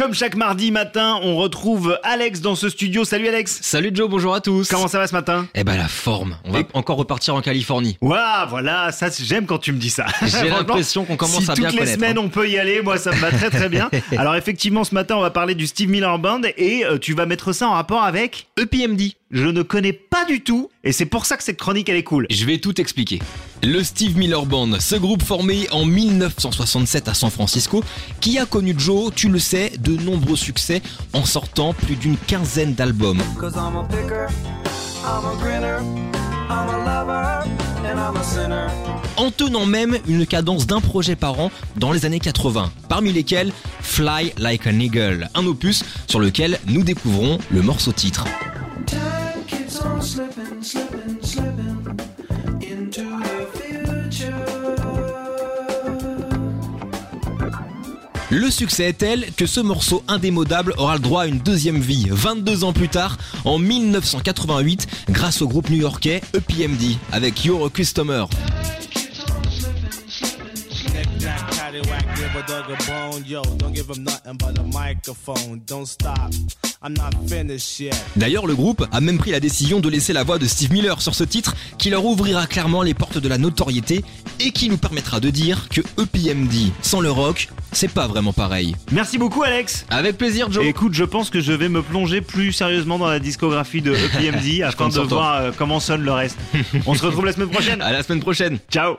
Comme chaque mardi matin, on retrouve Alex dans ce studio. Salut Alex. Salut Joe, bonjour à tous. Comment ça va ce matin Eh ben la forme. On va Et- encore repartir en Californie. Waouh, voilà, ça j'aime quand tu me dis ça. J'ai l'impression qu'on commence si à bien toutes les connaître, semaines hein. on peut y aller, moi ça me va très très bien. Alors effectivement, ce matin on va parler du Steve Miller Band et euh, tu vas mettre ça en rapport avec EPMD. je ne connais pas du tout et c'est pour ça que cette chronique elle est cool. Je vais tout expliquer. Le Steve Miller Band, ce groupe formé en 1967 à San Francisco, qui a connu Joe, tu le sais, de nombreux succès en sortant plus d'une quinzaine d'albums. En tenant même une cadence d'un projet par an dans les années 80, parmi lesquels Fly Like an Eagle, un opus sur lequel nous découvrons le morceau titre. Le succès est tel que ce morceau indémodable aura le droit à une deuxième vie 22 ans plus tard, en 1988, grâce au groupe new-yorkais EPMD avec You're a Customer. Paddywhack, give a dog a bone. Yo, don't give him nothing but a microphone. Don't stop. I'm not finished yet. D'ailleurs, le groupe a même pris la décision de laisser la voix de Steve Miller sur ce titre, qui leur ouvrira clairement les portes de la notoriété et qui nous permettra de dire que EPMD sans le rock, c'est pas vraiment pareil. Merci beaucoup Alex. Avec plaisir, Joe. Écoute, je pense que je vais me plonger plus sérieusement dans la discographie de EPMD afin de voir euh, comment sonne le reste. On se retrouve la semaine prochaine. À la semaine prochaine. Ciao